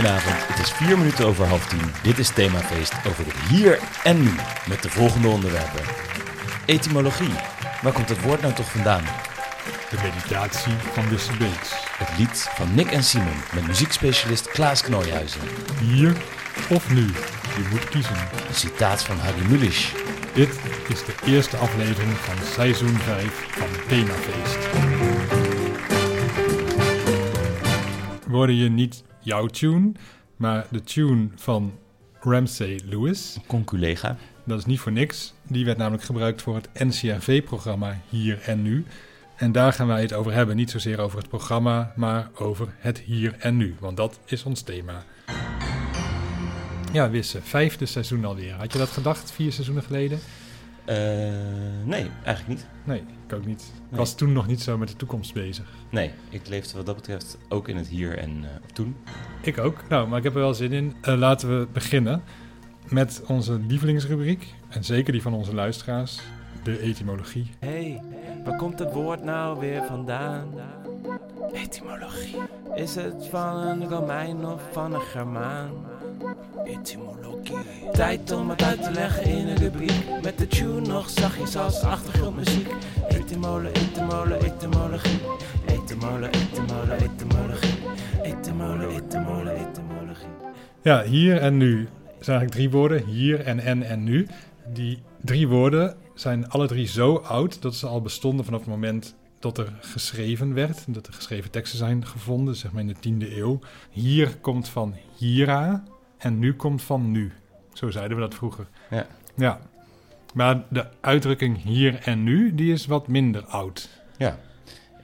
Goedenavond, het is vier minuten over half tien. Dit is Themafeest over het hier en nu met de volgende onderwerpen. Etymologie, waar komt het woord nou toch vandaan? De meditatie van Wisse Beets. Het lied van Nick en Simon met muziekspecialist Klaas Knooihuizen. Hier of nu, je moet kiezen. Een citaat van Harry Mulisch. Dit is de eerste aflevering van seizoen 5 van Themafeest. Worden je niet jouw tune, maar de tune van Ramsey Lewis. Conculega. Dat is niet voor niks. Die werd namelijk gebruikt voor het NCRV-programma Hier en Nu. En daar gaan wij het over hebben. Niet zozeer over het programma, maar over het hier en nu. Want dat is ons thema. Ja, Wisse, vijfde seizoen alweer. Had je dat gedacht vier seizoenen geleden? Uh, nee, eigenlijk niet. Nee, ik ook niet. Ik was toen nog niet zo met de toekomst bezig. Nee, ik leefde wat dat betreft ook in het hier en uh, toen. Ik ook. Nou, maar ik heb er wel zin in. Uh, laten we beginnen met onze lievelingsrubriek. En zeker die van onze luisteraars, de etymologie. hey, waar komt het woord nou weer vandaan? Etymologie. Is het van een Romein of van een Germaan? Etymologie. Tijd om het uit te leggen in een rubriek. Met de tune nog zachtjes als achtergrondmuziek. Ja, hier en nu zijn eigenlijk drie woorden. Hier en en en nu. Die drie woorden zijn alle drie zo oud dat ze al bestonden vanaf het moment dat er geschreven werd. Dat er geschreven teksten zijn gevonden, zeg maar in de 10e eeuw. Hier komt van hiera en nu komt van nu. Zo zeiden we dat vroeger. Ja. Ja. Maar de uitdrukking hier en nu, die is wat minder oud. Ja.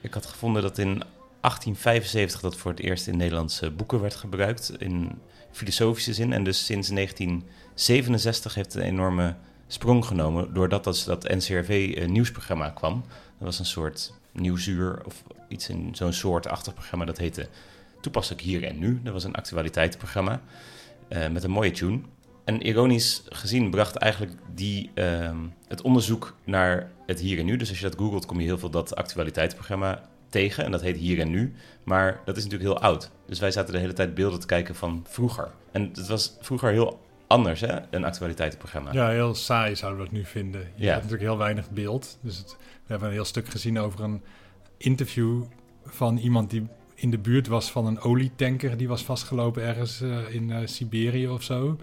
Ik had gevonden dat in 1875 dat voor het eerst in Nederlandse boeken werd gebruikt. In filosofische zin. En dus sinds 1967 heeft het een enorme sprong genomen. Doordat dat, dat NCRV-nieuwsprogramma kwam. Dat was een soort nieuwsuur of iets in zo'n soortachtig programma. Dat heette Toepasselijk Hier en Nu. Dat was een actualiteitsprogramma uh, met een mooie tune. En ironisch gezien bracht eigenlijk die, uh, het onderzoek naar het hier en nu. Dus als je dat googelt, kom je heel veel dat actualiteitsprogramma tegen. En dat heet Hier en Nu. Maar dat is natuurlijk heel oud. Dus wij zaten de hele tijd beelden te kijken van vroeger. En het was vroeger heel anders, hè? Een actualiteitsprogramma. Ja, heel saai zouden we dat nu vinden. Je ja. hebt natuurlijk heel weinig beeld. Dus het, we hebben een heel stuk gezien over een interview van iemand die in de buurt was van een olietanker. Die was vastgelopen ergens uh, in uh, Siberië of zo.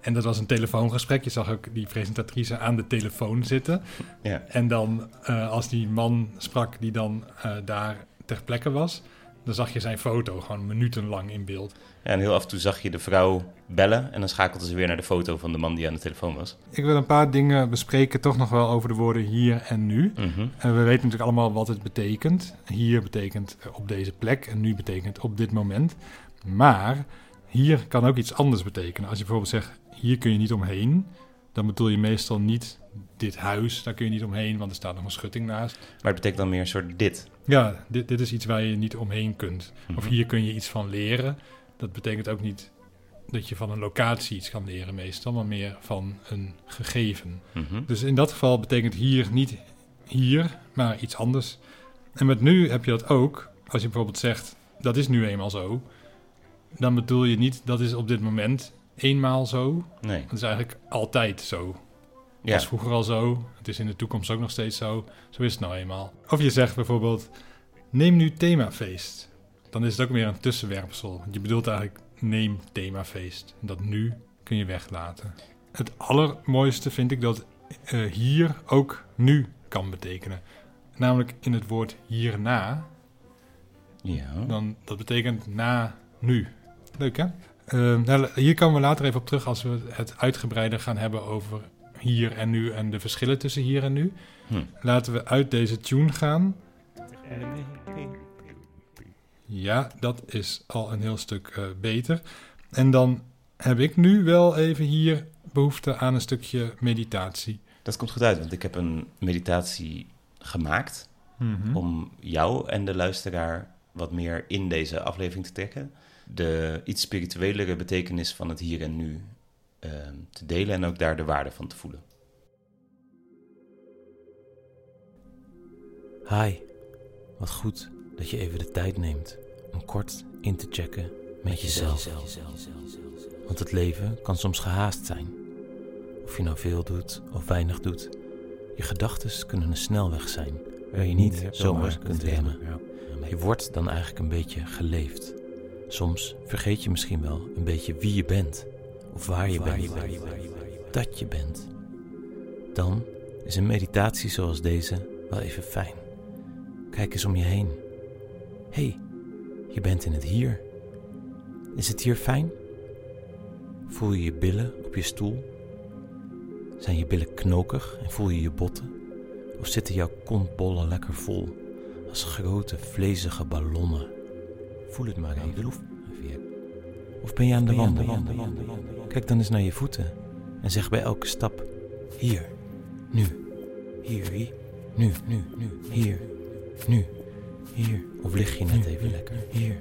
En dat was een telefoongesprek. Je zag ook die presentatrice aan de telefoon zitten. Ja. En dan, uh, als die man sprak die dan daar ter plekke was, dan zag je zijn foto gewoon minutenlang in beeld. Ja, en heel af en toe zag je de vrouw bellen en dan schakelde ze weer naar de foto van de man die aan de telefoon was. Ik wil een paar dingen bespreken, toch nog wel over de woorden hier en nu. Mm -hmm. En we weten natuurlijk allemaal wat het betekent. Hier betekent op deze plek en nu betekent op dit moment. Maar hier kan ook iets anders betekenen. Als je bijvoorbeeld zegt, hier kun je niet omheen, dan bedoel je meestal niet dit huis, daar kun je niet omheen, want er staat nog een schutting naast. Maar het betekent dan meer een soort dit. Ja, dit, dit is iets waar je niet omheen kunt. Mm -hmm. Of hier kun je iets van leren. Dat betekent ook niet dat je van een locatie iets kan leren meestal, maar meer van een gegeven. Mm -hmm. Dus in dat geval betekent hier niet hier, maar iets anders. En met nu heb je dat ook. Als je bijvoorbeeld zegt, dat is nu eenmaal zo, dan bedoel je niet, dat is op dit moment eenmaal zo. Nee. Dat is eigenlijk altijd zo. Ja. was vroeger al zo, het is in de toekomst ook nog steeds zo. Zo is het nou eenmaal. Of je zegt bijvoorbeeld, neem nu themafeest. Dan is het ook weer een tussenwerpsel. Je bedoelt eigenlijk, neem themafeest. Dat nu kun je weglaten. Het allermooiste vind ik dat uh, hier ook nu kan betekenen. Namelijk in het woord hierna. Ja. Dan, dat betekent na nu. Leuk hè? Uh, nou, hier komen we later even op terug als we het uitgebreider gaan hebben over hier en nu en de verschillen tussen hier en nu. Hm. Laten we uit deze tune gaan. Ja, dat is al een heel stuk uh, beter. En dan heb ik nu wel even hier behoefte aan een stukje meditatie. Dat komt goed uit, want ik heb een meditatie gemaakt mm -hmm. om jou en de luisteraar wat meer in deze aflevering te trekken. De iets spirituelere betekenis van het hier en nu uh, te delen en ook daar de waarde van te voelen. Hi, wat goed dat je even de tijd neemt om kort in te checken met jezelf. Want het leven kan soms gehaast zijn. Of je nou veel doet of weinig doet. Je gedachten kunnen een snelweg zijn waar je niet zomaar kunt remmen. Je wordt dan eigenlijk een beetje geleefd. Soms vergeet je misschien wel een beetje wie je bent of waar je bent. Dat je bent. Dan is een meditatie zoals deze wel even fijn. Kijk eens om je heen. Hé, hey, je bent in het hier. Is het hier fijn? Voel je je billen op je stoel? Zijn je billen knokig en voel je je botten? Of zitten jouw kontbollen lekker vol als grote vlezige ballonnen? Voel het maar even. Of ben je aan de wandel? Kijk dan eens naar je voeten en zeg bij elke stap: Hier, nu, hier, hier, nu, nu, nu, hier, nu, hier. Of lig je net even lekker? Hier.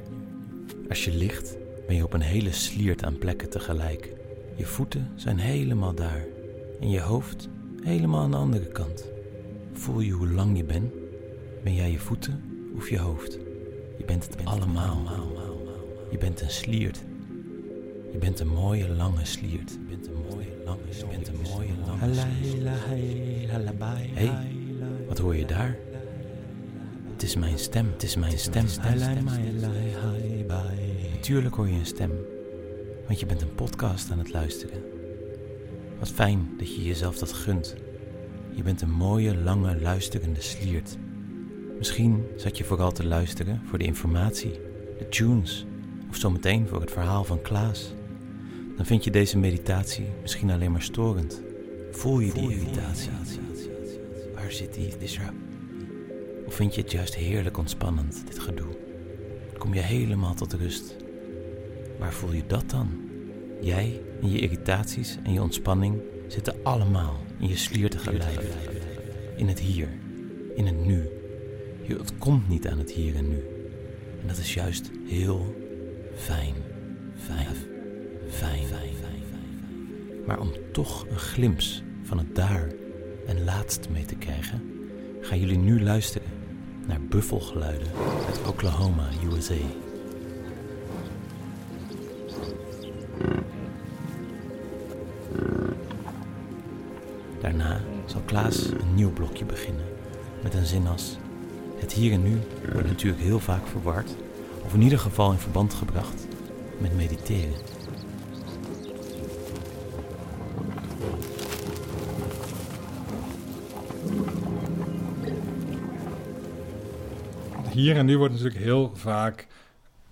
Als je ligt, ben je op een hele sliert aan plekken tegelijk. Je voeten zijn helemaal daar en je hoofd helemaal aan de andere kant. Voel je hoe lang je bent? Ben jij je voeten of je hoofd? Je bent het allemaal. Je bent een sliert. Je bent een mooie lange sliert. Je bent een mooie lange Je bent een mooie lange sliert. Hé, wat hoor je daar? Het is mijn stem, het is mijn stem. Natuurlijk hoor je een stem, want je bent een podcast aan het luisteren. Wat fijn dat je jezelf dat gunt. Je bent een mooie, lange, luisterende sliert. Misschien zat je vooral te luisteren voor de informatie, de tunes of zometeen voor het verhaal van Klaas. Dan vind je deze meditatie misschien alleen maar storend. Voel je die irritatie? Waar zit die disrupt? Of vind je het juist heerlijk ontspannend, dit gedoe? Kom je helemaal tot rust? Waar voel je dat dan? Jij en je irritaties en je ontspanning zitten allemaal in je sliertige lijf. In het hier, in het nu. Je ontkomt niet aan het hier en nu. En dat is juist heel fijn, fijn, fijn, fijn. Maar om toch een glimps van het daar en laatst mee te krijgen, gaan jullie nu luisteren naar buffelgeluiden uit Oklahoma, USA. Daarna zal Klaas een nieuw blokje beginnen met een zin als: Het hier en nu wordt natuurlijk heel vaak verward, of in ieder geval in verband gebracht met mediteren. Hier en nu wordt natuurlijk heel vaak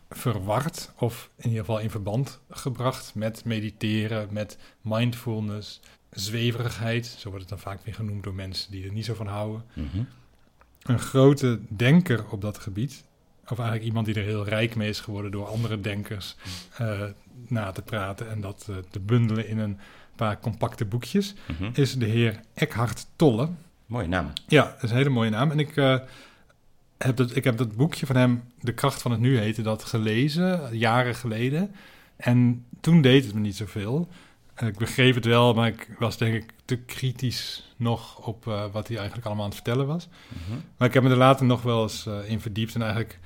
verward of in ieder geval in verband gebracht met mediteren, met mindfulness, zweverigheid. Zo wordt het dan vaak weer genoemd door mensen die er niet zo van houden. Een grote denker op dat gebied, of eigenlijk iemand die er heel rijk mee is geworden door andere denkers eh, na te praten en dat eh, te bundelen in een paar compacte boekjes, Mhm. is de heer Eckhart Tolle. Mooie naam. Ja, dat is een hele mooie naam. En ik, eh, heb, dat, ik heb dat boekje van hem, De Kracht van het Nu heette dat, gelezen, jaren geleden. En toen deed het me niet zoveel. Ik begreep het wel, maar ik was denk ik te kritisch nog op eh, wat hij eigenlijk allemaal aan het vertellen was. Mhm. Maar ik heb me er later nog wel eens eh, in verdiept. En eigenlijk,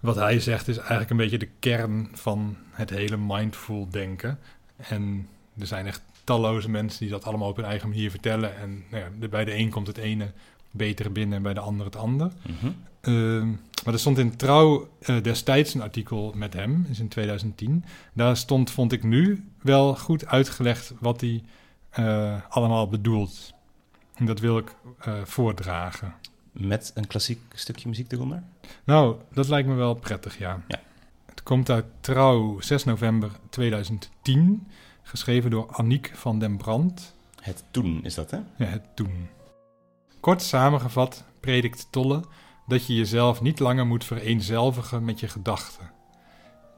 wat hij zegt, is eigenlijk een beetje de kern van het hele mindful denken. En er zijn echt talloze mensen die dat allemaal op hun eigen manier vertellen. En nou ja, bij de een komt het ene beter binnen en bij de ander het ander. Mhm. Ehm, maar er stond in Trouw eh, destijds een artikel met hem, is in 2010. Daar stond, vond ik nu, wel goed uitgelegd wat hij eh, allemaal bedoelt. En dat wil ik eh, voordragen. Met een klassiek stukje muziek eronder? Nou, dat lijkt me wel prettig, ja. Ja. Het komt uit Trouw 6 november 2010, geschreven door Aniek van den Brand. Het toen is dat, hè? Ja, het toen. Kort samengevat predikt Tolle dat je jezelf niet langer moet vereenzelvigen met je gedachten.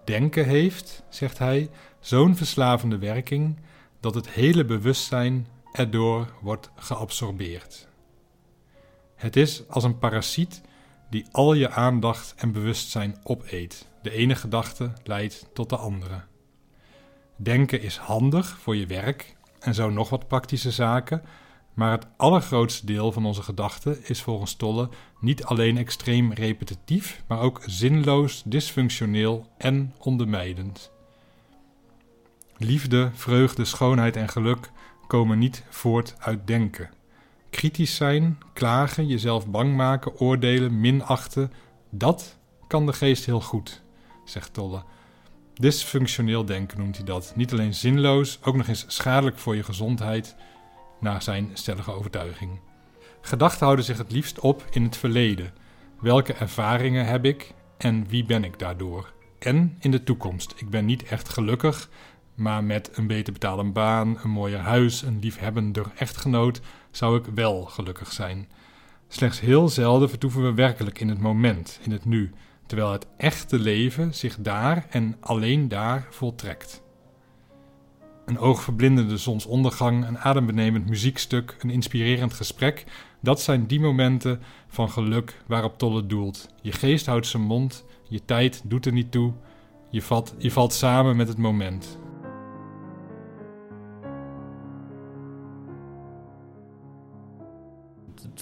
Denken heeft, zegt hij, zo'n verslavende werking dat het hele bewustzijn erdoor wordt geabsorbeerd. Het is als een parasiet die al je aandacht en bewustzijn opeet. De ene gedachte leidt tot de andere. Denken is handig voor je werk en zo nog wat praktische zaken, Maar het allergrootste deel van onze gedachten is volgens Tolle niet alleen extreem repetitief, maar ook zinloos, dysfunctioneel en ondermijdend. Liefde, vreugde, schoonheid en geluk komen niet voort uit denken. Kritisch zijn, klagen, jezelf bang maken, oordelen, minachten, dat kan de geest heel goed, zegt Tolle. Dysfunctioneel denken noemt hij dat. Niet alleen zinloos, ook nog eens schadelijk voor je gezondheid, naar zijn stellige overtuiging. Gedachten houden zich het liefst op in het verleden. Welke ervaringen heb ik en wie ben ik daardoor? En in de toekomst. Ik ben niet echt gelukkig, maar met een beter betaalde baan, een mooier huis, een liefhebbender echtgenoot zou ik wel gelukkig zijn. Slechts heel zelden vertoeven we werkelijk in het moment, in het nu, terwijl het echte leven zich daar en alleen daar voltrekt. Een oogverblindende zonsondergang, een adembenemend muziekstuk, een inspirerend gesprek, dat zijn die momenten van geluk waarop Tolle doelt. Je geest houdt zijn mond, je tijd doet er niet toe, je, je valt samen met het moment.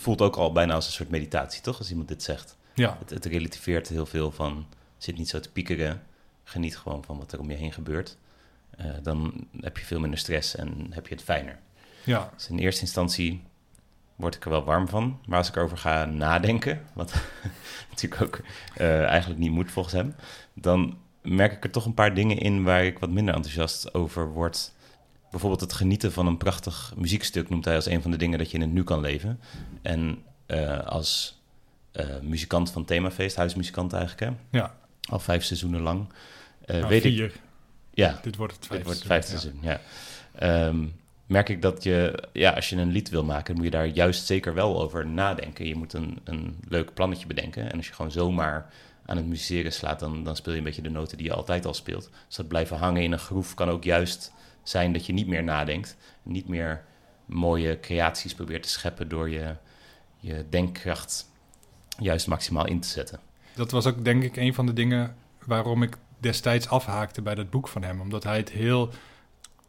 Het voelt ook al bijna als een soort meditatie, toch? Als iemand dit zegt. Ja, Het, het relativeert heel veel van, zit niet zo te piekeren, geniet gewoon van wat er om je heen gebeurt. Eh, dan heb je veel minder stress en heb je het fijner. ja, Dus in eerste instantie word ik er wel warm van. Maar als ik erover ga nadenken, wat natuurlijk ook eh, eigenlijk niet moet volgens hem, dan merk ik er toch een paar dingen in waar ik wat minder enthousiast over word. Bijvoorbeeld het genieten van een prachtig muziekstuk noemt hij als een van de dingen dat je in het nu kan leven. En eh, als eh, muzikant van Themafeest, huismuzikant eigenlijk, hè? ja. al vijf seizoenen lang, eh, Nou, weet ik... vier. Ja, Dit wordt het dit vijfde. wordt het vijfde ja. seizoen, ja. Ehm, merk ik dat je, ja, als je een lied wil maken, moet je daar juist zeker wel over nadenken. Je moet een, een leuk plannetje bedenken. En als je gewoon zomaar aan het musiceren slaat, dan, dan speel je een beetje de noten die je altijd al speelt. Dus dat blijven hangen in een groef kan ook juist zijn dat je niet meer nadenkt. Niet meer mooie creaties probeert te scheppen door je, je denkkracht juist maximaal in te zetten. Dat was ook denk ik een van de dingen waarom ik destijds afhaakte bij dat boek van hem. Omdat hij het heel,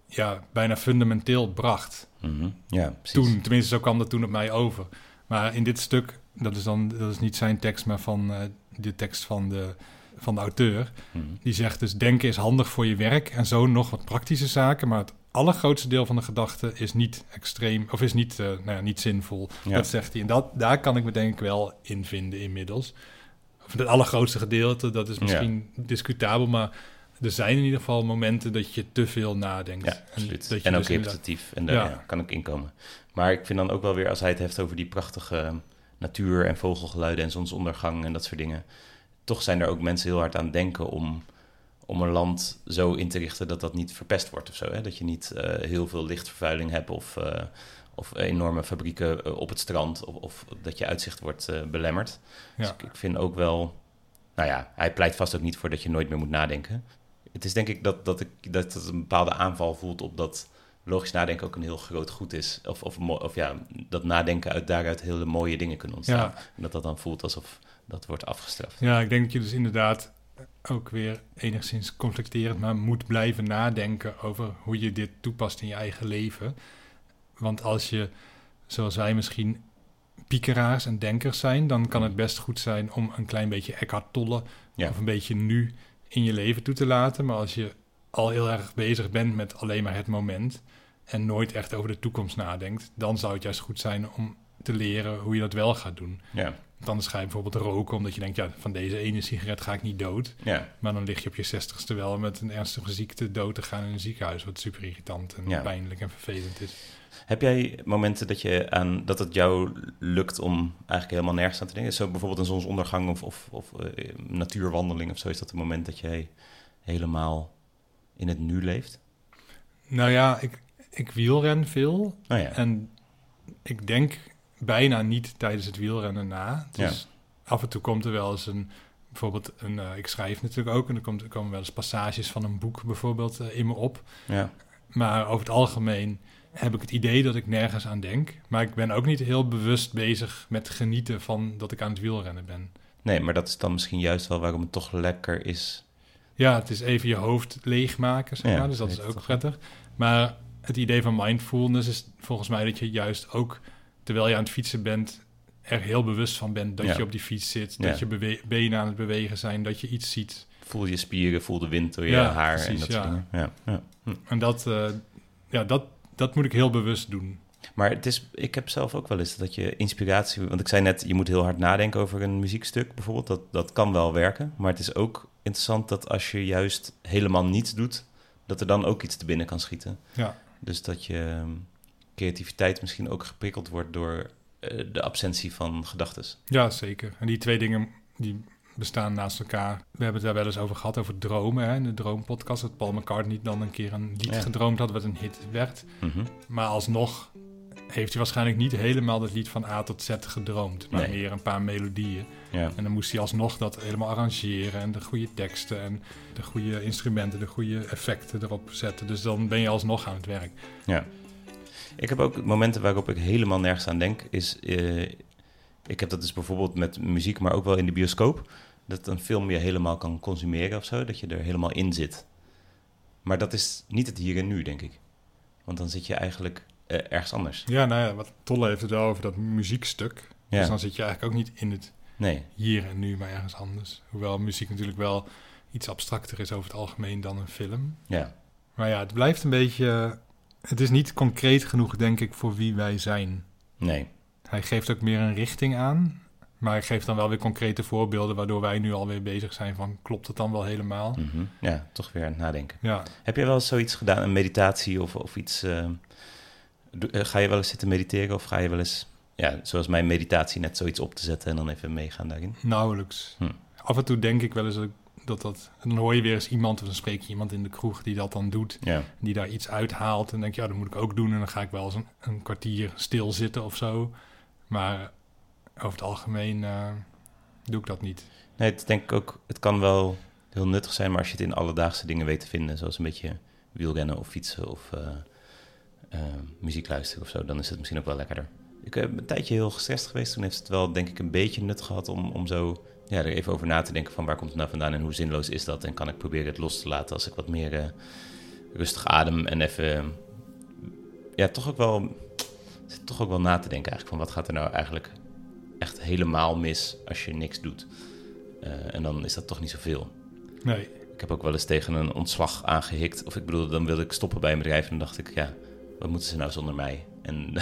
ja, bijna fundamenteel bracht. Mhm. Ja, precies. Toen, tenminste, zo kwam dat toen op mij over. Maar in dit stuk, dat is dan dat is niet zijn tekst, maar van eh, de tekst van de, van de auteur. Mhm. Die zegt dus: denken is handig voor je werk en zo nog wat praktische zaken. Maar het allergrootste deel van de gedachte is niet extreem, of is niet, eh, nou ja, niet zinvol. Ja. Dat zegt hij. En dat, daar kan ik me denk ik wel in vinden inmiddels. Of het allergrootste gedeelte, dat is misschien discutabel, maar er zijn in ieder geval momenten dat je te veel nadenkt. Ja, absoluut. dat je En ook dus repetitief. En daar Ja. kan ik inkomen. Maar ik vind dan ook wel weer, als hij het heeft over die prachtige natuur en vogelgeluiden en zonsondergang en dat soort dingen. Toch zijn er ook mensen heel hard aan het denken om, om een land zo in te richten dat dat niet verpest wordt of zo. Hè? Dat je niet eh, heel veel lichtvervuiling hebt of, eh, of enorme fabrieken eh, op het strand of, of dat je uitzicht wordt belemmerd. Dus Ja. ik, ik vind ook wel, nou ja, hij pleit vast ook niet voor dat je nooit meer moet nadenken. Het is denk ik dat, dat, ik, dat het een bepaalde aanval voelt op dat logisch nadenken ook een heel groot goed is. Of, of, of ja, dat nadenken uit daaruit hele mooie dingen kunnen ontstaan. Ja. En dat dat dan voelt alsof dat wordt afgestraft. Ja, ik denk dat je dus inderdaad ook weer enigszins conflicterend, maar moet blijven nadenken over hoe je dit toepast in je eigen leven. Want als je, zoals wij misschien, piekeraars en denkers zijn, dan kan het best goed zijn om een klein beetje Eckhart Tolle Ja. of een beetje nu in je leven toe te laten. Maar als je al heel erg bezig bent met alleen maar het moment en nooit echt over de toekomst nadenkt, dan zou het juist goed zijn om te leren hoe je dat wel gaat doen. Ja, Want anders ga je bijvoorbeeld roken omdat je denkt, ja, van deze ene sigaret ga ik niet dood. ja, Maar dan lig je op je zestigste wel met een ernstige ziekte dood te gaan in een ziekenhuis, wat super irritant en Ja. pijnlijk en vervelend is. Heb jij momenten dat, je aan, dat het jou lukt om eigenlijk helemaal nergens aan te denken? Zo bijvoorbeeld een zonsondergang of, of, of eh, natuurwandeling of zo. Is dat een moment dat jij helemaal in het nu leeft? Nou ja, ik, ik wielren veel Oh ja, en ik denk bijna niet tijdens het wielrennen na. Dus af en toe komt er wel eens een, bijvoorbeeld een, eh, ik schrijf natuurlijk ook en er, komt, er komen wel eens passages van een boek bijvoorbeeld eh, in me op. ja, Maar over het algemeen heb ik het idee dat ik nergens aan denk. Maar ik ben ook niet heel bewust bezig met genieten van dat ik aan het wielrennen ben. nee, maar dat is dan misschien juist wel waarom het toch lekker is. Ja, het is even je hoofd leegmaken, zeg Ja, maar. Dus dat is ook prettig. Maar het idee van mindfulness is volgens mij dat je juist ook, terwijl je aan het fietsen bent, er heel bewust van bent dat Ja. je op die fiets zit, Ja. dat je benen aan het bewegen zijn, dat je iets ziet. Voel je spieren, voel de wind door je Ja, haar en dat soort dingen. Ja, ja. Hm. En dat, eh, ja, dat, dat moet ik heel bewust doen. Maar het is, ik heb zelf ook wel eens dat je inspiratie... Want ik zei net, je moet heel hard nadenken over een muziekstuk bijvoorbeeld. Dat, dat kan wel werken. Maar het is ook interessant dat als je juist helemaal niets doet... dat er dan ook iets te binnen kan schieten. Ja, Dus dat je ehm, creativiteit misschien ook geprikkeld wordt... door eh, de absentie van gedachten. ja, zeker. En die twee dingen die bestaan naast elkaar. We hebben het daar wel eens over gehad, over dromen. Hè? In de droompodcast, dat Paul McCartney dan een keer een lied Ja. gedroomd had wat een hit werd. Mhm. Maar alsnog heeft hij waarschijnlijk niet helemaal het lied van A tot Z gedroomd. Maar Nee. meer een paar melodieën. Ja. En dan moest hij alsnog dat helemaal arrangeren. En de goede teksten en de goede instrumenten, de goede effecten erop zetten. Dus dan ben je alsnog aan het werk. Ja. Ik heb ook momenten waarop ik helemaal nergens aan denk. Is, eh, ik heb dat dus bijvoorbeeld met muziek, maar ook wel in de bioscoop. Dat een film je helemaal kan consumeren of zo. Dat je er helemaal in zit. Maar dat is niet het hier en nu, denk ik. Want dan zit je eigenlijk eh, ergens anders. Ja, nou ja, wat Tolle heeft het wel over dat muziekstuk. Ja. Dus dan zit je eigenlijk ook niet in het Nee, hier en nu, maar ergens anders. Hoewel muziek natuurlijk wel iets abstracter is over het algemeen dan een film. ja. Maar ja, het blijft een beetje... Het is niet concreet genoeg, denk ik, voor wie wij zijn. Nee. Hij geeft ook meer een richting aan. Maar hij geeft dan wel weer concrete voorbeelden... waardoor wij nu alweer bezig zijn van... klopt het dan wel helemaal? Mhm. Ja, toch weer aan het nadenken. Ja, Heb jij wel eens zoiets gedaan, een meditatie of, of iets? eh, eh, ga je wel eens zitten mediteren of ga je wel eens, ja, zoals mijn meditatie, net zoiets op te zetten en dan even meegaan daarin? nauwelijks. Hm. Af en toe denk ik wel eens dat dat... dat en dan hoor je weer eens iemand of dan spreek je iemand in de kroeg die dat dan doet... Ja, die daar iets uithaalt. En dan denk je, ja, dat moet ik ook doen. En dan ga ik wel eens een, een kwartier stilzitten of zo. Maar over het algemeen eh, doe ik dat niet. nee, het denk ik ook, het kan wel heel nuttig zijn, maar als je het in alledaagse dingen weet te vinden, zoals een beetje wielrennen of fietsen of eh, eh, muziek luisteren of zo, dan is het misschien ook wel lekkerder. Ik heb een tijdje heel gestrest geweest, toen heeft het wel denk ik een beetje nut gehad om, om zo ja, er even over na te denken van waar komt het nou vandaan en hoe zinloos is dat en kan ik proberen het los te laten als ik wat meer eh, rustig adem en even, ja, toch ook wel, toch ook wel na te denken eigenlijk van wat gaat er nou eigenlijk echt helemaal mis als je niks doet. Eh, en dan is dat toch niet zoveel. Nee, Ik heb ook wel eens tegen een ontslag aangehikt. Of ik bedoel, dan wilde ik stoppen bij een bedrijf. En dan dacht ik, ja, wat moeten ze nou zonder mij? En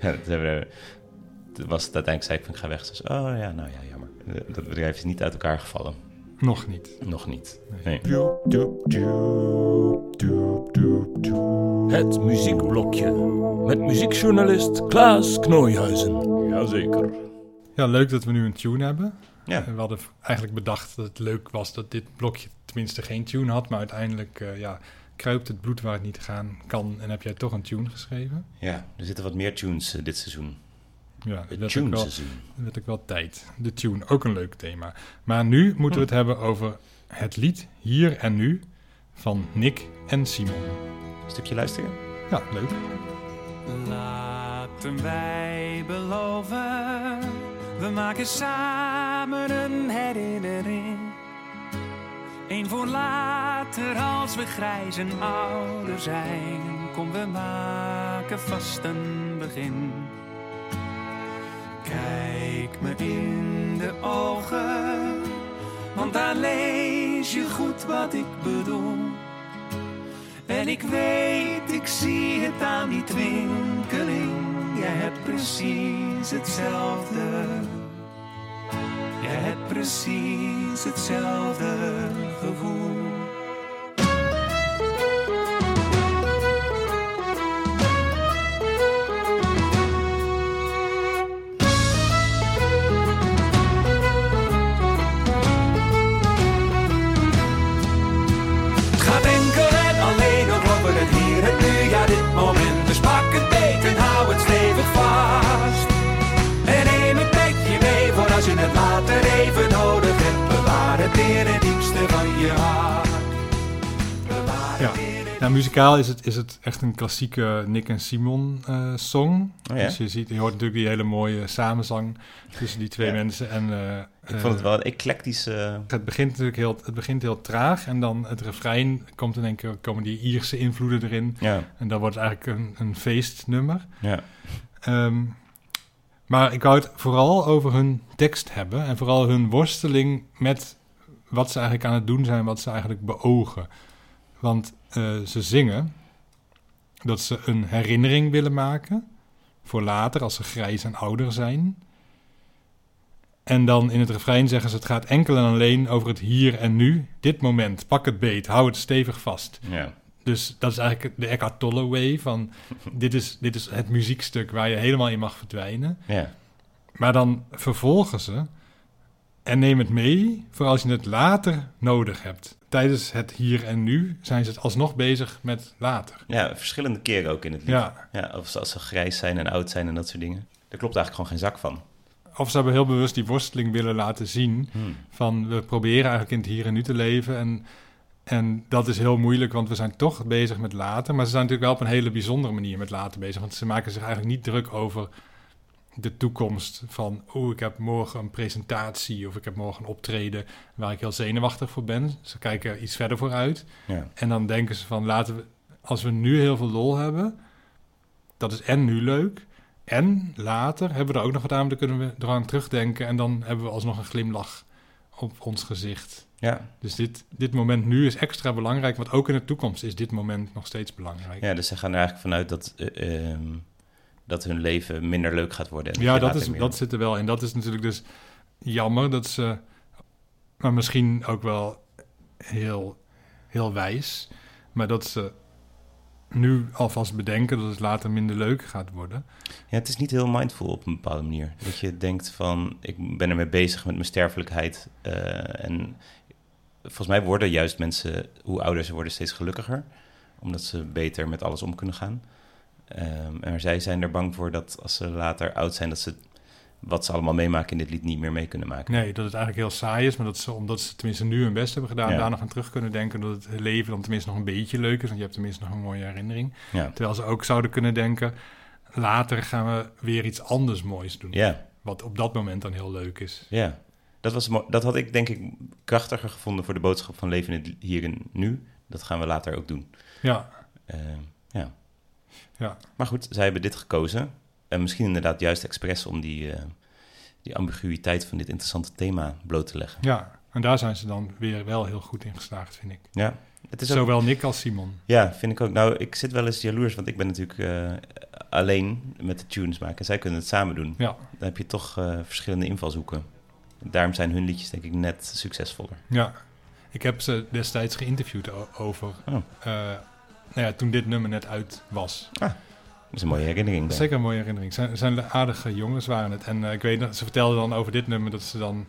toen was het uiteindelijk zei ik van ik ga weg. Oh ja, nou ja, jammer. Eh, Dat bedrijf is niet uit elkaar gevallen. nog niet. Nog niet. Nee. Het muziekblokje met muziekjournalist Klaas Knooihuizen. Jazeker. Ja, leuk dat we nu een tune hebben. Ja, We hadden eigenlijk bedacht dat het leuk was dat dit blokje tenminste geen tune had. Maar uiteindelijk eh, ja, kruipt het bloed waar het niet gaan kan. En heb jij toch een tune geschreven? ja, er zitten wat meer tunes eh, dit seizoen. Ja, werd ook, wel, dat werd ook wel tijd. De tune, ook een leuk thema. Maar nu moeten we het hebben over het lied Hier en Nu van Nick en Simon. Een stukje luisteren? Ja, leuk. Laten wij beloven, we maken samen een herinnering. Eén voor later als we grijs en ouder zijn. Kom, we maken vast een begin. Kijk me in de ogen, want daar lees je goed wat ik bedoel. En ik weet, ik zie het aan die twinkeling. Jij hebt precies hetzelfde. Jij hebt precies hetzelfde gevoel. Je hart. Ja. Nou, muzikaal is het, is het echt een klassieke Nick en Simon eh, song. Oh ja? Dus je, ziet, je hoort natuurlijk die hele mooie samenzang tussen die twee Ja. mensen. En, eh, Ik vond het eh, wel een eclectische... Het begint natuurlijk heel, het begint heel traag en dan het refrein komt in één keer, komen die Ierse invloeden erin. Ja, En dan wordt het eigenlijk een, een feestnummer. ja. Ehm, maar ik wou het vooral over hun tekst hebben en vooral hun worsteling met wat ze eigenlijk aan het doen zijn, wat ze eigenlijk beogen. Want eh, ze zingen dat ze een herinnering willen maken voor later als ze grijs en ouder zijn. En dan in het refrein zeggen ze: het gaat enkel en alleen over het hier en nu, dit moment. Pak het beet, hou het stevig vast. ja. Dus dat is eigenlijk de Eckhart Tolle way van dit is, dit is het muziekstuk waar je helemaal in mag verdwijnen. ja. Maar dan vervolgen ze en neem het mee voor als je het later nodig hebt. Tijdens het hier en nu zijn ze het alsnog bezig met later. Ja, verschillende keren ook in het lied. Ja, Ja, of als ze grijs zijn en oud zijn en dat soort dingen. Daar klopt eigenlijk gewoon geen zak van. of ze hebben heel bewust die worsteling willen laten zien Hmm. van we proberen eigenlijk in het hier en nu te leven en... En dat is heel moeilijk, want we zijn toch bezig met later. Maar ze zijn natuurlijk wel op een hele bijzondere manier met later bezig. Want ze maken zich eigenlijk niet druk over de toekomst. Van, oh, ik heb morgen een presentatie of ik heb morgen een optreden waar ik heel zenuwachtig voor ben. Ze kijken iets verder vooruit. Ja. En dan denken ze van, laten we, als we nu heel veel lol hebben, dat is en nu leuk. En later hebben we er ook nog wat aan, dan kunnen we eraan terugdenken. En dan hebben we alsnog een glimlach op ons gezicht. Ja. Dus dit, dit moment nu is extra belangrijk, want ook in de toekomst is dit moment nog steeds belangrijk. ja, dus ze gaan er eigenlijk vanuit dat, eh, ehm, dat hun leven minder leuk gaat worden. En Ja, dat, is, dat zit er wel in. Dat is natuurlijk dus jammer dat ze, maar misschien ook wel heel, heel wijs, maar dat ze nu alvast bedenken dat het later minder leuk gaat worden. Ja, het is niet heel mindful op een bepaalde manier. Dat je denkt van, ik ben ermee bezig met mijn sterfelijkheid. eh, en volgens mij worden juist mensen, hoe ouder ze worden, steeds gelukkiger. Omdat ze beter met alles om kunnen gaan. Ehm, en zij zijn er bang voor dat als ze later oud zijn, dat ze wat ze allemaal meemaken in dit lied niet meer mee kunnen maken. Nee, dat het eigenlijk heel saai is, maar dat ze, omdat ze tenminste nu hun best hebben gedaan, Ja. daar nog aan terug kunnen denken, dat het leven dan tenminste nog een beetje leuk is, want je hebt tenminste nog een mooie herinnering. Ja, Terwijl ze ook zouden kunnen denken, later gaan we weer iets anders moois doen. ja, Wat op dat moment dan heel leuk is. ja. Dat, was, dat had ik denk ik krachtiger gevonden voor de boodschap van leven in het hier en nu. Dat gaan we later ook doen. Ja, Ehm, ja. Ja. Maar goed, zij hebben dit gekozen. En misschien inderdaad juist expres om die, eh, die ambiguïteit van dit interessante thema bloot te leggen. ja. En daar zijn ze dan weer wel heel goed in geslaagd, vind ik. Ja, het is ook, Zowel Nick als Simon. ja, vind ik ook. Nou, ik zit wel eens jaloers, want ik ben natuurlijk eh, alleen met de tunes maken. Zij kunnen het samen doen. Ja, Dan heb je toch eh, verschillende invalshoeken. Daarom zijn hun liedjes denk ik net succesvoller. ja. Ik heb ze destijds geïnterviewd over, Oh. Nou ja, toen dit nummer net uit was. Dat is een mooie herinnering. Dat is zeker een mooie herinnering. Zijn, zijn aardige jongens waren het. En eh, ik weet dat ze vertelden dan over dit nummer dat ze dan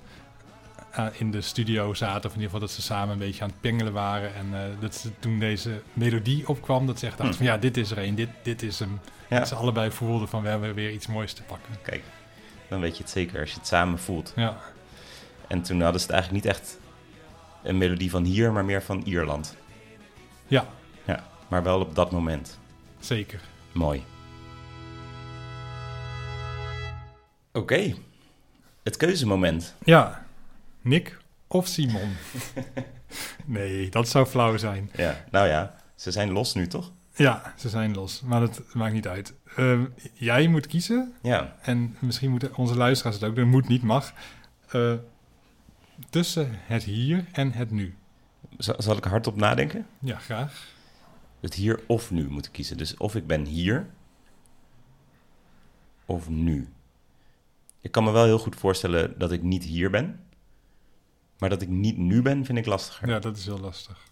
eh, in de studio zaten. Of in ieder geval dat ze samen een beetje aan het pingelen waren. En eh, dat ze toen deze melodie opkwam, dat ze echt dachten Hm. van ja, dit is er een, dit, dit is hem. Ja, Dat ze allebei voelden van we hebben weer iets moois te pakken. kijk. Dan weet je het zeker als je het samen voelt. Ja, En toen hadden ze het eigenlijk niet echt een melodie van hier, maar meer van Ierland. Ja, maar wel op dat moment. zeker. Mooi. Oké, het keuzemoment. Ja, Nick of Simon? nee, dat zou flauw zijn. Ja, nou ja, ze zijn los nu toch? Ja, ze zijn los, maar dat maakt niet uit. Ehm, jij moet kiezen Ja, En misschien moeten onze luisteraars het ook doen. Moet niet, mag. Eh, tussen het hier en het nu. Z- zal ik hardop nadenken? Ja, graag. Het hier of nu moeten kiezen. Dus of ik ben hier, of nu. Ik kan me wel heel goed voorstellen dat ik niet hier ben. Maar dat ik niet nu ben, vind ik lastiger. Ja, dat is heel lastig.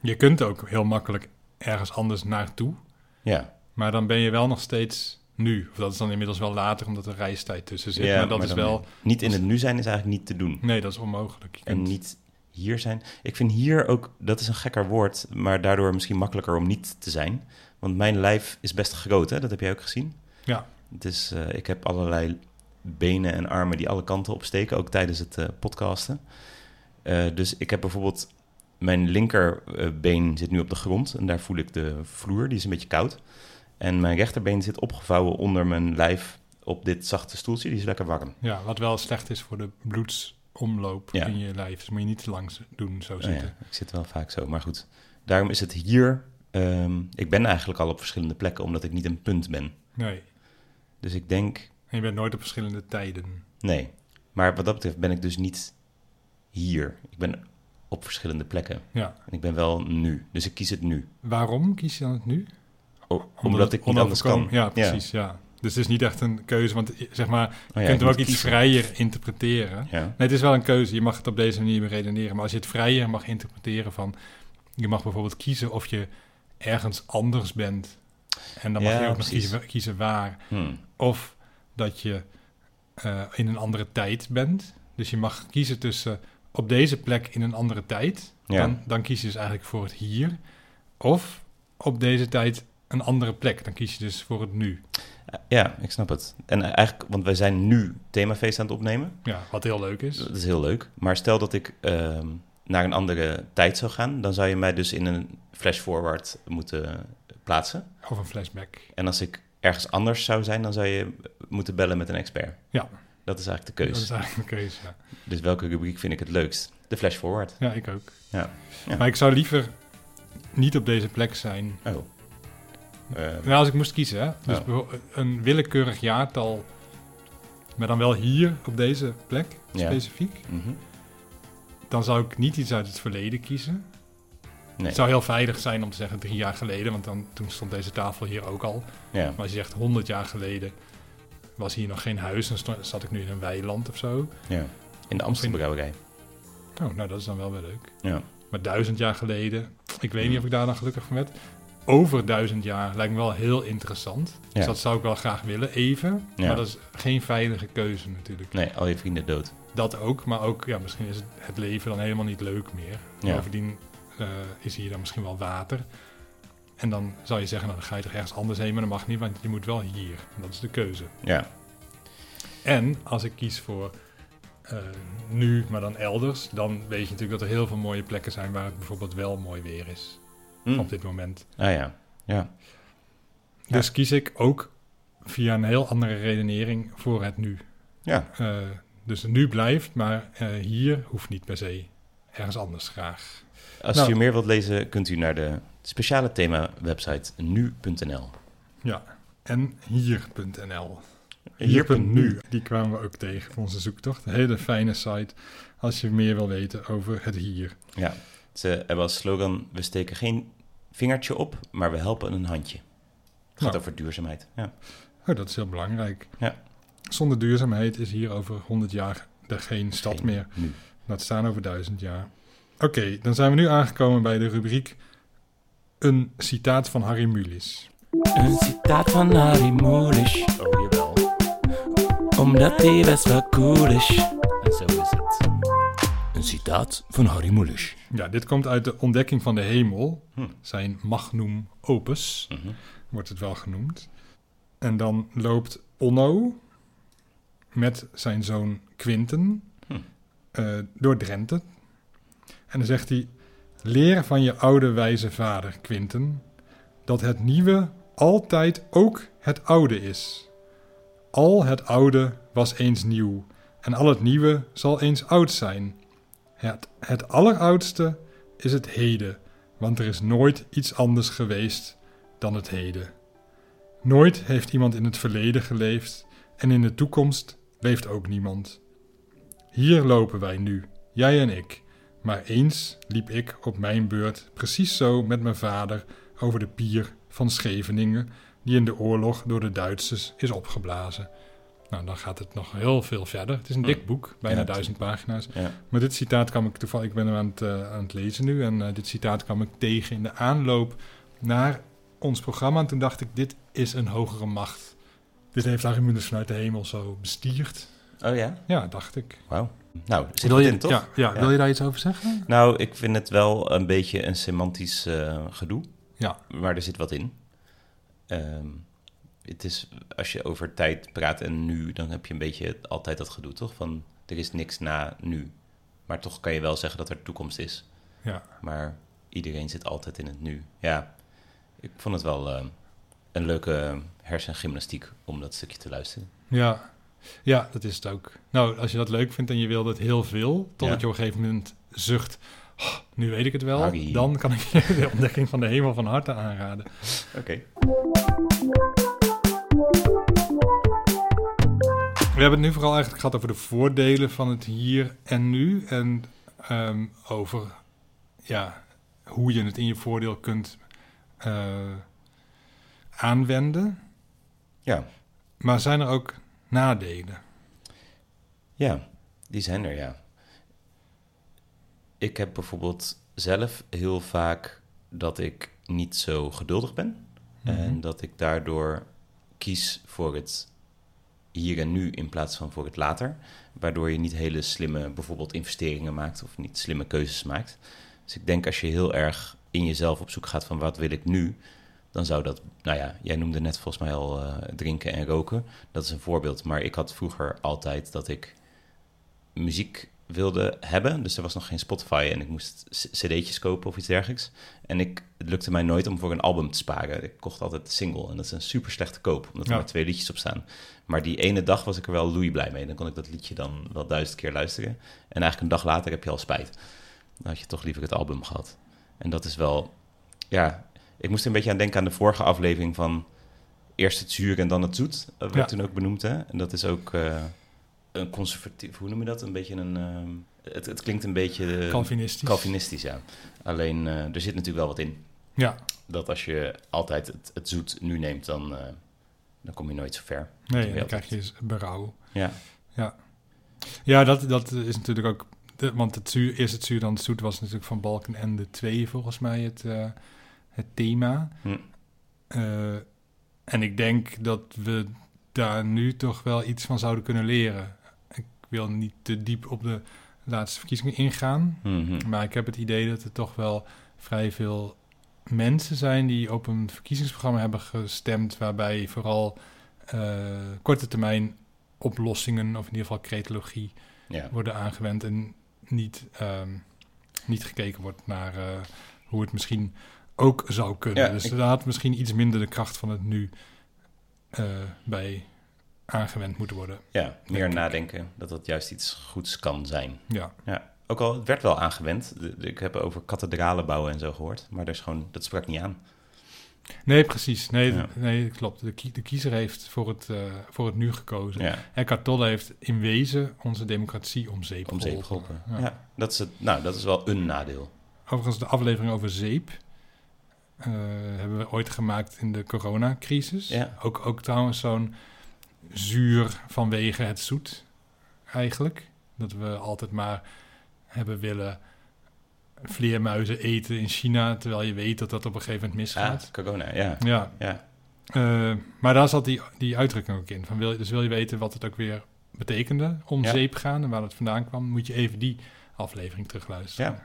Je kunt ook heel makkelijk ergens anders naartoe. Ja, Maar dan ben je wel nog steeds nu. Of dat is dan inmiddels wel later, omdat er reistijd tussen zit. Ja, maar dat is wel... Niet in het nu zijn is eigenlijk niet te doen. Nee, dat is onmogelijk. Je En kunt- niet hier zijn. Ik vind hier ook, dat is een gekker woord, maar daardoor misschien makkelijker om niet te zijn. Want mijn lijf is best groot, hè? dat heb jij ook gezien. Ja, Dus eh, ik heb allerlei benen en armen die alle kanten opsteken, ook tijdens het eh, podcasten. Eh, dus ik heb bijvoorbeeld mijn linkerbeen zit nu op de grond en daar voel ik de vloer, die is een beetje koud. En mijn rechterbeen zit opgevouwen onder mijn lijf op dit zachte stoeltje, die is lekker warm. Ja, wat wel slecht is voor de Ja. in je lijf. Dus moet je niet te lang doen, zo Oh zitten. ja, ik zit wel vaak zo, maar goed. Daarom is het hier... ehm, ik ben eigenlijk al op verschillende plekken, omdat ik niet een punt ben. Nee. Dus ik denk, En je bent nooit op verschillende tijden. nee. Maar wat dat betreft ben ik dus niet hier. Ik ben op verschillende plekken. Ja. En ik ben wel nu. Dus ik kies het nu. Waarom kies je dan het nu? O- omdat ik niet anders kan. Ja, precies. Ja. Dus het is niet echt een keuze, want i- zeg maar, Oh je ja, kunt hem ook iets kiezen. vrijer interpreteren. Ja. Nee, het is wel een keuze. Je mag het op deze manier redeneren. Maar als je het vrijer mag interpreteren van... Je mag bijvoorbeeld kiezen of je ergens anders bent. En dan mag Ja, je ook precies. nog kiezen, kiezen waar. Hmm. Of dat je eh, in een andere tijd bent. Dus je mag kiezen tussen op deze plek in een andere tijd. Dan, dan kies je dus eigenlijk voor het hier. Of op deze tijd een andere plek. Dan kies je dus voor het nu. Ja, ik snap het. En eigenlijk, want wij zijn nu themafeest aan het opnemen. Ja, wat heel leuk is. Dat is heel leuk. Maar stel dat ik ehm, naar een andere tijd zou gaan, dan zou je mij dus in een flash forward moeten plaatsen. Of een flashback. En als ik ergens anders zou zijn, dan zou je moeten bellen met een expert. Ja. Dat is eigenlijk de Dat keus. is eigenlijk een keuze, ja. Dus welke rubriek vind ik het leukst? De flash forward. Ja, ik ook. Ja. Ja. Maar ik zou liever niet op deze plek zijn. Oh. Eh, Nou, als ik moest kiezen, hè. Dus Ja. een willekeurig jaartal, maar dan wel hier op deze plek specifiek. mhm. Dan zou ik niet iets uit het verleden kiezen. Nee. Het zou heel veilig zijn om te zeggen drie jaar geleden, want dan, toen stond deze tafel hier ook al. Ja. Maar als je zegt 100 jaar geleden was hier nog geen huis, dan sto- zat ik nu in een weiland of zo. ja. In de Amsterdambrouwerij. Oh, nou dat is dan wel weer leuk. Ja. Maar duizend jaar geleden, ik weet niet of ik daar dan gelukkig van werd. Over duizend jaar lijkt me wel heel interessant. Dus Ja. dat zou ik wel graag willen, even. Ja. Maar dat is geen veilige keuze natuurlijk. Nee, al je vrienden dood. Dat ook, maar ook, ja, misschien is het, leven dan helemaal niet leuk meer. Ja. Bovendien eh, is hier dan misschien wel water. En dan zou je zeggen, nou, dan ga je toch ergens anders heen, maar dat mag niet, want je moet wel hier. Dat is de keuze. Ja. En als ik kies voor eh, nu, maar dan elders, dan weet je natuurlijk dat er heel veel mooie plekken zijn waar het bijvoorbeeld wel mooi weer is Hm. op dit moment. Ah ja. Ja. Dus kies ik ook via een heel andere redenering voor het nu. Ja. Eh, dus het nu blijft, maar eh, hier hoeft niet per se. Ergens anders graag. Als Nou. u meer wilt lezen, kunt u naar de speciale thema-website nu.nl. Ja. En hier.nl. Hier.nu. Hier.nu. Die kwamen we ook tegen voor onze zoektocht. Een hele fijne site als je meer wil weten over het hier. Ja. Ze hebben als slogan, we steken geen vingertje op, maar we helpen een handje. Het gaat Nou. over duurzaamheid. Ja. Oh, dat is heel belangrijk. Ja. Zonder duurzaamheid is hier over 100 jaar er geen stad Geen meer. Nu. Laat staan over duizend jaar. Oké, dan zijn we nu aangekomen bij de rubriek Een citaat van Harry Mulisch. Een citaat van Harry Mulisch, Oh, jawel. omdat hij best wel cool is. En zo is het. Citaat van Harry Mulisch. Ja, dit komt uit de ontdekking van de hemel. Hm. Zijn magnum opus, Mhm. wordt het wel genoemd. En dan loopt Onno met zijn zoon Quinten Hm. eh, door Drenthe. En dan zegt hij... Leer van je oude wijze vader, Quinten, dat het nieuwe altijd ook het oude is. Al het oude was eens nieuw, en al het nieuwe zal eens oud zijn. Het, het alleroudste is het heden, want er is nooit iets anders geweest dan het heden. Nooit heeft iemand in het verleden geleefd en in de toekomst leeft ook niemand. Hier lopen wij nu, jij en ik. Maar eens liep ik op mijn beurt precies zo met mijn vader over de pier van Scheveningen, die in de oorlog door de Duitsers is opgeblazen. Nou, dan gaat het nog heel veel verder. Het is een dik boek, bijna Ja, duizend pagina's. Ja. Maar dit citaat kwam ik toevallig, ik ben hem aan het, eh, aan het lezen nu, en eh, dit citaat kwam ik tegen in de aanloop naar ons programma. En toen dacht ik, dit is een hogere macht. Dit heeft Mulisch vanuit de hemel zo bestierd. Oh ja? Ja, dacht ik. Wauw. Nou, zit wil het je, in, toch? Ja, ja, Ja. wil je daar iets over zeggen? Nou, ik vind het wel een beetje een semantisch eh, gedoe. Ja. Maar er zit wat in. Ehm, het is, als je over tijd praat en nu, dan heb je een beetje altijd dat gedoe, toch? Van, er is niks na nu. Maar toch kan je wel zeggen dat er toekomst is. Ja. Maar iedereen zit altijd in het nu. Ja, ik vond het wel eh, een leuke hersengymnastiek om dat stukje te luisteren. Ja. ja, dat is het ook. Nou, als je dat leuk vindt en je wil het heel veel, totdat Ja. je op een gegeven moment zucht, "Oh, nu weet ik het wel, Harry. dan kan ik je de ontdekking van de hemel van harte aanraden. Oké. We hebben het nu vooral eigenlijk gehad over de voordelen van het hier en nu. En ehm, over ja, hoe je het in je voordeel kunt eh, aanwenden. Ja. Maar zijn er ook nadelen? Ja, die zijn er, ja. Ik heb bijvoorbeeld zelf heel vaak dat ik niet zo geduldig ben. En dat ik daardoor kies voor het hier en nu in plaats van voor het later. Waardoor je niet hele slimme bijvoorbeeld investeringen maakt of niet slimme keuzes maakt. Dus ik denk als je heel erg in jezelf op zoek gaat van wat wil ik nu, dan zou dat, nou ja, jij noemde net volgens mij al eh, drinken en roken. Dat is een voorbeeld. Maar ik had vroeger altijd dat ik muziek wilde hebben. Dus er was nog geen Spotify en ik moest cd'tjes kopen of iets dergelijks. En ik, het lukte mij nooit om voor een album te sparen. Ik kocht altijd de single en dat is een super slechte koop, omdat er Ja. maar twee liedjes op staan. Maar die ene dag was ik er wel loei blij mee. Dan kon ik dat liedje dan wel duizend keer luisteren. En eigenlijk een dag later heb je al spijt. Dan had je toch liever het album gehad. En dat is wel, ja, ik moest er een beetje aan denken aan de vorige aflevering van eerst het zuur en dan het zoet. Dat werd Ja. toen ook benoemd, hè. En dat is ook eh, een conservatief, hoe noem je dat? Een beetje een, ehm, het, het klinkt een beetje... eh, Calvinistisch. Calvinistisch, ja. Alleen, eh, er zit natuurlijk wel wat in. Ja, Dat als je altijd het, het zoet nu neemt, dan, eh, dan kom je nooit zo ver. nee, dan krijg je berouw. Ja, Ja, dat, dat is natuurlijk ook... de- want het zuur, eerst het zuur, dan het zoet was natuurlijk van Balken en de twee volgens mij het, het thema. Hm. En ik denk dat we daar nu toch wel iets van zouden kunnen leren. Ik wil niet te diep op de laatste verkiezingen ingaan. Mhm. Maar ik heb het idee dat er toch wel vrij veel mensen zijn die op een verkiezingsprogramma hebben gestemd. waarbij vooral eh, korte termijn oplossingen, of in ieder geval cretologie, ja. worden aangewend. En niet, ehm, niet gekeken wordt naar eh, hoe het misschien ook zou kunnen. Ja, dus ik- daar had misschien iets minder de kracht van het nu eh, bij aangewend moeten worden. ja, meer nadenken dat dat juist iets goeds kan zijn. Ja, Ja, ook al, het werd wel aangewend. Ik heb over kathedralen bouwen en zo gehoord. Maar dat, is gewoon, dat sprak niet aan. nee, precies. Nee, Ja. nee klopt. De, kie- de kiezer heeft voor het, eh, voor het nu gekozen. Ja, Eckhart Tolle heeft in wezen onze democratie om zeep om zeep geholpen. Ja. Ja. dat, is het, nou, dat is wel een nadeel. Overigens, de aflevering over zeep eh, hebben we ooit gemaakt in de coronacrisis. Ja. Ook, ook trouwens zo'n zuur vanwege het zoet, eigenlijk. Dat we altijd maar hebben willen vleermuizen eten in China, terwijl je weet dat dat op een gegeven moment misgaat. Ah, corona, ja. Ja, ja. eh, maar daar zat die, die uitdrukking ook in. Van wil, dus wil je weten wat het ook weer betekende om Ja. zeep gaan en waar het vandaan kwam, moet je even die aflevering terugluisteren. Ja.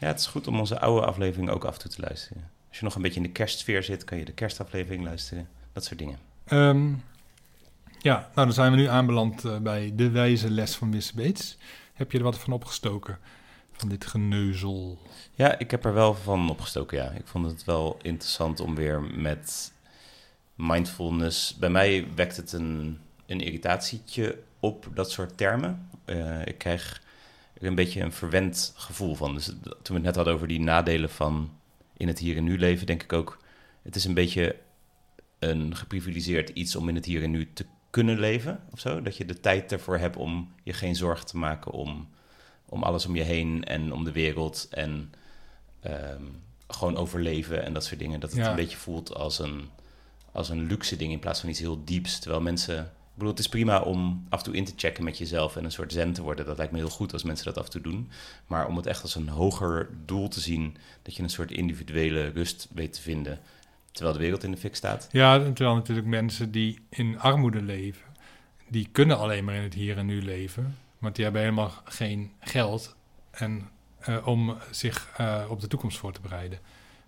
Ja, het is goed om onze oude aflevering ook af en toe te luisteren. Als je nog een beetje in de kerstsfeer zit, kan je de kerstaflevering luisteren. Dat soort dingen. Ehm, ja, nou dan zijn we nu aanbeland eh, bij de wijze les van Miss Bates. Heb je er wat van opgestoken? Van dit geneuzel. Ja, ik heb er wel van opgestoken, ja. Ik vond het wel interessant om weer met mindfulness... Bij mij wekt het een, een irritatietje op, dat soort termen. Eh, ik krijg een beetje een verwend gevoel van. Dus toen we het net hadden over die nadelen van in het hier en nu leven, denk ik ook... Het is een beetje een geprivilegeerd iets om in het hier en nu te kunnen leven, of zo. Dat je de tijd ervoor hebt om je geen zorgen te maken om, om alles om je heen en om de wereld en ehm, gewoon overleven en dat soort dingen. Dat het Ja. een beetje voelt als een, als een luxe ding in plaats van iets heel dieps. Terwijl mensen... Ik bedoel, het is prima om af en toe in te checken met jezelf en een soort zen te worden. Dat lijkt me heel goed als mensen dat af en toe doen. Maar om het echt als een hoger doel te zien, dat je een soort individuele rust weet te vinden, terwijl de wereld in de fik staat. Ja, en terwijl natuurlijk mensen die in armoede leven, die kunnen alleen maar in het hier en nu leven. Want die hebben helemaal geen geld en, eh, om zich eh, op de toekomst voor te bereiden.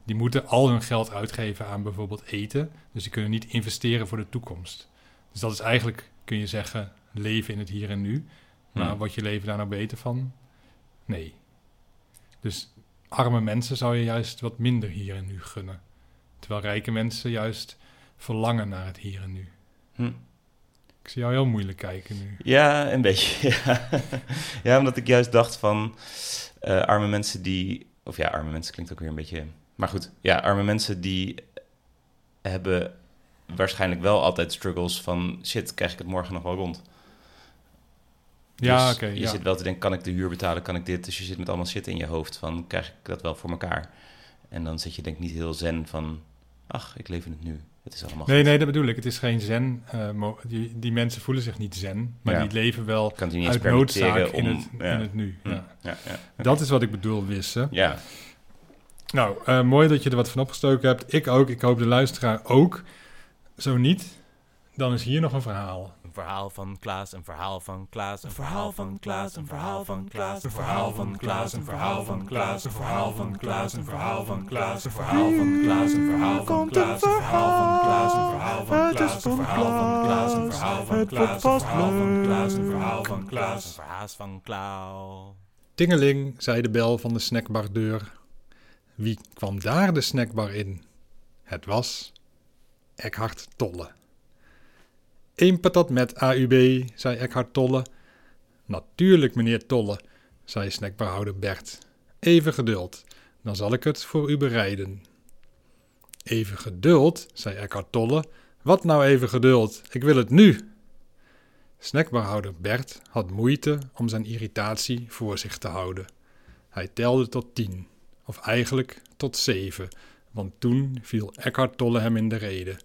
Die moeten al hun geld uitgeven aan bijvoorbeeld eten. Dus die kunnen niet investeren voor de toekomst. Dus dat is eigenlijk, kun je zeggen, leven in het hier en nu. Maar Hmm. wordt je leven daar nou beter van? Nee. Dus arme mensen zou je juist wat minder hier en nu gunnen. Terwijl rijke mensen juist verlangen naar het hier en nu. Hm. Ik zie jou heel moeilijk kijken nu. Ja, een beetje. Ja, ja omdat ik juist dacht van eh, arme mensen die. Of ja, arme mensen klinkt ook weer een beetje. Maar goed, ja, arme mensen die hebben waarschijnlijk wel altijd struggles van shit, krijg ik het morgen nog wel rond. Ja, Dus oké. je ja. zit wel te denken, kan ik de huur betalen, kan ik dit? Dus je zit met allemaal shit in je hoofd van, krijg ik dat wel voor elkaar? En dan zit je denk ik niet heel zen van, ach, ik leef in het nu. Het is allemaal Nee, goed. nee, dat bedoel ik. Het is geen zen. eh, die, die mensen voelen zich niet zen, maar Ja. die leven wel kan niet uit noodzaak in het, ja. in het nu. Hm. Ja. Dat is wat ik bedoel, Wisse. ja, Nou, eh, mooi dat je er wat van opgestoken hebt. Ik ook. Ik hoop de luisteraar ook. Zo niet, dan is hier nog een verhaal. Een verhaal van Klaas, een verhaal van Klaas, een verhaal van Klaas, een verhaal van Klaas, een verhaal van Klaas, een verhaal van Klaas, een verhaal van Klaas, een verhaal van Klaas, een verhaal van Klaas, een verhaal van Klaas, een verhaal van Klaas, een verhaal van Klaas, een verhaal van Klaas, een verhaal van Klaas, een verhaal van Klaas, een verhaal van Klaas, een verhaal van Klaas. Tingeling, zei de bel van de snackbardeur. Wie kwam daar de snackbar in? Het was Eckhart Tolle. Eén patat met AUB, zei Eckhart Tolle. Natuurlijk, meneer Tolle, zei snackbarhouder Bert. Even geduld, dan zal ik het voor u bereiden. Even geduld, zei Eckhart Tolle. Wat nou even geduld? Ik wil het nu. Snackbarhouder Bert had moeite om zijn irritatie voor zich te houden. Hij telde tot tien, of eigenlijk tot zeven, want toen viel Eckhart Tolle hem in de rede.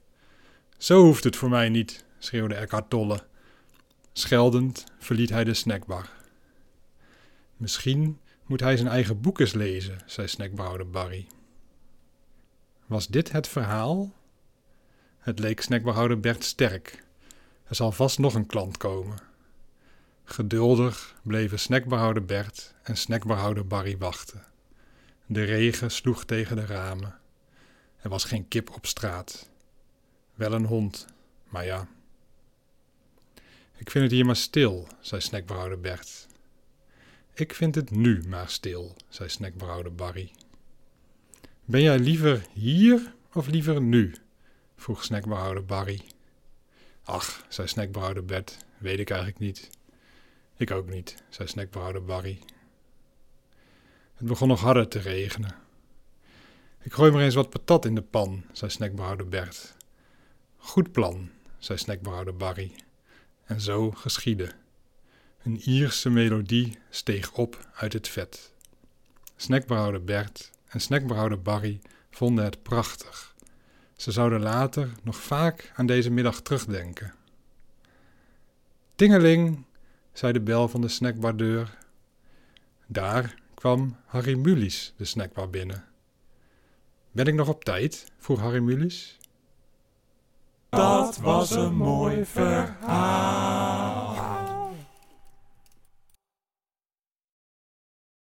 Zo hoeft het voor mij niet, schreeuwde Eckhart Tolle. Scheldend verliet hij de snackbar. Misschien moet hij zijn eigen boek eens lezen, zei snackbarhouder Barry. Was dit het verhaal? Het leek snackbarhouder Bert sterk. Er zal vast nog een klant komen. Geduldig bleven snackbarhouder Bert en snackbarhouder Barry wachten. De regen sloeg tegen de ramen. Er was geen kip op straat. Wel een hond, maar ja. Ik vind het hier maar stil, zei snackbarhouder Bert. Ik vind het nu maar stil, zei snackbarhouder Barry. Ben jij liever hier of liever nu? vroeg snackbarhouder Barry. Ach, zei snackbarhouder Bert, weet ik eigenlijk niet. Ik ook niet, zei snackbarhouder Barry. Het begon nog harder te regenen. Ik gooi maar eens wat patat in de pan, zei snackbarhouder Bert. Goed plan, zei snackbarhouder Barry. En zo geschiedde. Een Ierse melodie steeg op uit het vet. Snackbarhouder Bert en snackbarhouder Barry vonden het prachtig. Ze zouden later nog vaak aan deze middag terugdenken. Tingeling, zei de bel van de snackbardeur. Daar kwam Harry Mulies de snackbar binnen. Ben ik nog op tijd? vroeg Harry Mulies dat was een mooi verhaal.